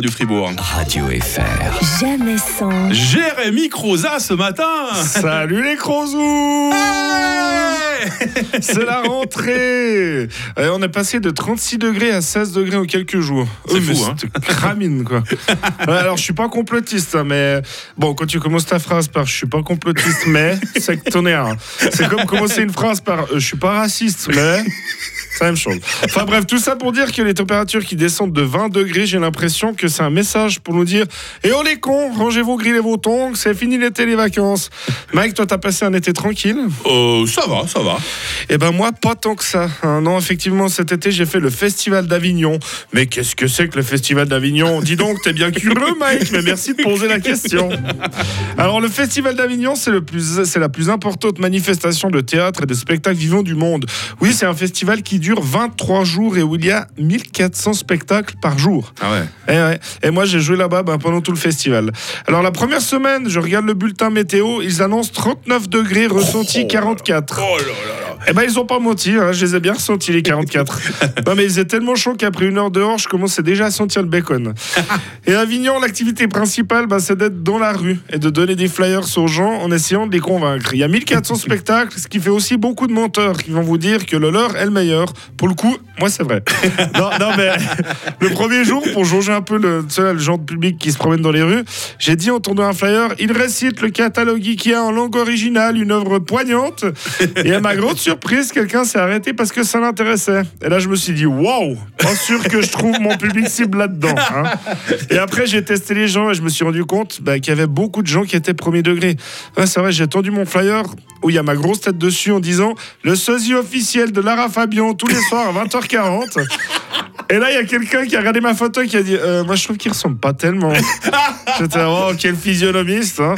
du Fribourg. Radio FR. Jamais sans. Jérémy Croza ce matin. Salut les crozous C'est la rentrée Euh, On est passé de 36 degrés à 16 degrés en quelques jours. C'est Oh, fou, hein. cramine, quoi. Alors, je suis pas complotiste, hein, mais bon, quand tu commences ta phrase par je suis pas complotiste, mais c'est que t'en es un. C'est comme commencer une phrase par euh, je suis pas raciste, mais. C'est la même chose. Enfin bref, tout ça pour dire que les températures qui descendent de 20 degrés, j'ai l'impression que c'est un message pour nous dire Et oh les cons, rangez vos grilles et vos tongs, c'est fini l'été, les vacances. Mike, toi, t'as passé un été tranquille? Euh, ça va, ça va. Eh ben moi, pas tant que ça. hein. non, effectivement, cet été, j'ai fait le Festival d'Avignon. Mais qu'est-ce que c'est que le Festival d'Avignon? Dis donc, t'es bien curieux, Mike, mais merci de poser la question. Alors, le Festival d'Avignon, c'est le plus, c'est la plus importante manifestation de théâtre et de spectacle vivant du monde. Oui, c'est un festival qui dure 23 jours et où il y a 1400 spectacles par jour. Ah ouais. Eh ouais. Et moi, j'ai joué là-bas ben, pendant tout le festival. Alors, la première semaine, je regarde le bulletin météo, ils annoncent 39 degrés, ressenti 44. Oh là là là. Eh ben, ils ont pas menti, hein, je les ai bien ressentis, les 44. non, mais ils étaient tellement chauds qu'après une heure dehors, je commençais déjà à sentir le bacon. Et à Avignon, l'activité principale, bah, c'est d'être dans la rue et de donner des flyers aux gens en essayant de les convaincre. Il y a 1400 spectacles, ce qui fait aussi beaucoup de menteurs qui vont vous dire que le leur est le meilleur. Pour le coup, moi, c'est vrai. non, non, mais le premier jour, pour jauger un peu le, le genre de public qui se promène dans les rues, j'ai dit en tournant un flyer, il récite le catalogue Ikea en langue originale, une œuvre poignante. Et à ma grande quelqu'un s'est arrêté parce que ça l'intéressait. Et là, je me suis dit, waouh, pas sûr que je trouve mon public cible là-dedans. hein. Et après, j'ai testé les gens et je me suis rendu compte bah, qu'il y avait beaucoup de gens qui étaient premier degré. Ouais, c'est vrai, j'ai tendu mon flyer où il y a ma grosse tête dessus en disant le sosie officiel de Lara Fabian tous les soirs à 20h40. Et là, il y a quelqu'un qui a regardé ma photo et qui a dit euh, Moi, je trouve qu'il ressemble pas tellement. J'étais Oh, quel physionomiste hein.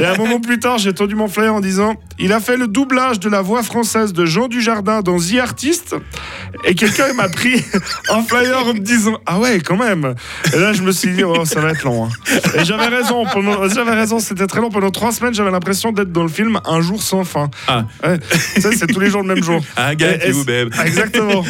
Et un moment plus tard, j'ai tendu mon flyer en disant Il a fait le doublage de la voix française de Jean Dujardin dans The Artist. Et quelqu'un m'a pris un flyer en me disant Ah ouais, quand même. Et là, je me suis dit Oh, ça va être long. hein. Et j'avais raison. Pendant... J'avais raison, c'était très long. Pendant trois semaines, j'avais l'impression d'être dans le film Un jour sans fin. Ah. Ouais. C'est tous les jours le même jour. I got Et- c'est- babe. Exactement.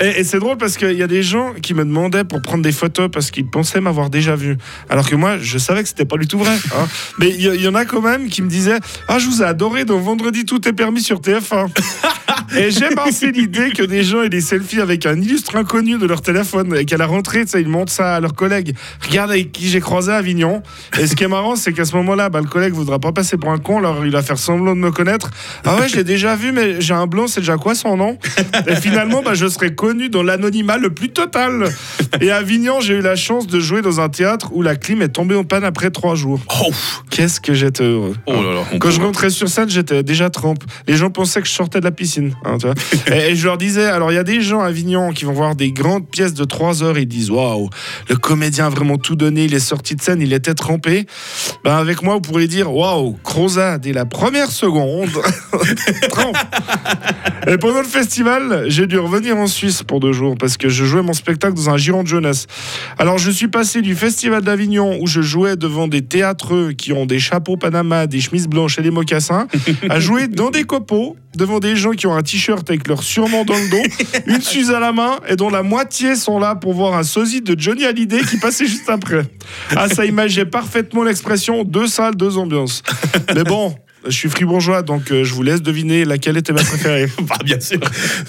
et et c'est drôle parce qu'il y a des gens qui me demandaient pour prendre des photos parce qu'ils pensaient m'avoir déjà vu. Alors que moi, je savais que c'était pas du tout vrai. hein. Mais il y, en a quand même qui me disaient Ah, je vous ai adoré dans Vendredi tout est permis sur TF1. Et j'aime assez l'idée que des gens aient des selfies avec un illustre inconnu de leur téléphone et qu'à la rentrée, ils montrent ça à leurs collègues. Regarde avec qui j'ai croisé à Avignon. Et ce qui est marrant, c'est qu'à ce moment-là, bah, le collègue voudra pas passer pour un con, alors il va faire semblant de me connaître. Ah ouais, je l'ai déjà vu, mais j'ai un blanc, c'est déjà quoi son nom? Et finalement, bah, je serai connu dans l'anonymat le plus total. Et à Avignon, j'ai eu la chance de jouer dans un théâtre où la clim est tombée en panne après trois jours. Oh, Qu'est-ce que j'étais heureux. oh là là. on Quand je rentrais sur scène, j'étais déjà trempe. Les gens pensaient que je sortais de la piscine. hein, tu vois. et, et je leur disais, alors il y a des gens à Avignon qui vont voir des grandes pièces de 3 heures et ils disent, waouh, le comédien a vraiment tout donné, il est sorti de scène, il était trempé. Ben, avec moi, vous pourriez dire, waouh, Croza, dès la première seconde, trempe. Et pendant le festival, j'ai dû revenir en Suisse pour deux jours parce que je jouais mon spectacle dans un giron de jeunesse. Alors je suis passé du festival d'Avignon où je jouais devant des théâtreux qui ont des chapeaux Panama, des chemises blanches et des mocassins, à jouer dans des copeaux devant des gens qui ont un t-shirt avec leur surnom dans le dos, une suze à la main et dont la moitié sont là pour voir un sosie de Johnny Hallyday qui passait juste après. Ah ça imaginait parfaitement l'expression deux salles, deux ambiances. Mais bon. Je suis fribourgeois, donc euh, je vous laisse deviner laquelle était ma préférée. Bah, bien sûr.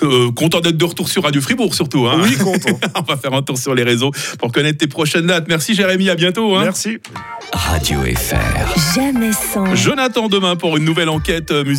Euh, content d'être de retour sur Radio Fribourg, surtout. Hein. Oui, content. On va faire un tour sur les réseaux pour connaître tes prochaines dates. Merci, Jérémy. À bientôt. hein. Merci. Radio FR. Jamais sans. Jonathan demain pour une nouvelle enquête euh, musicale.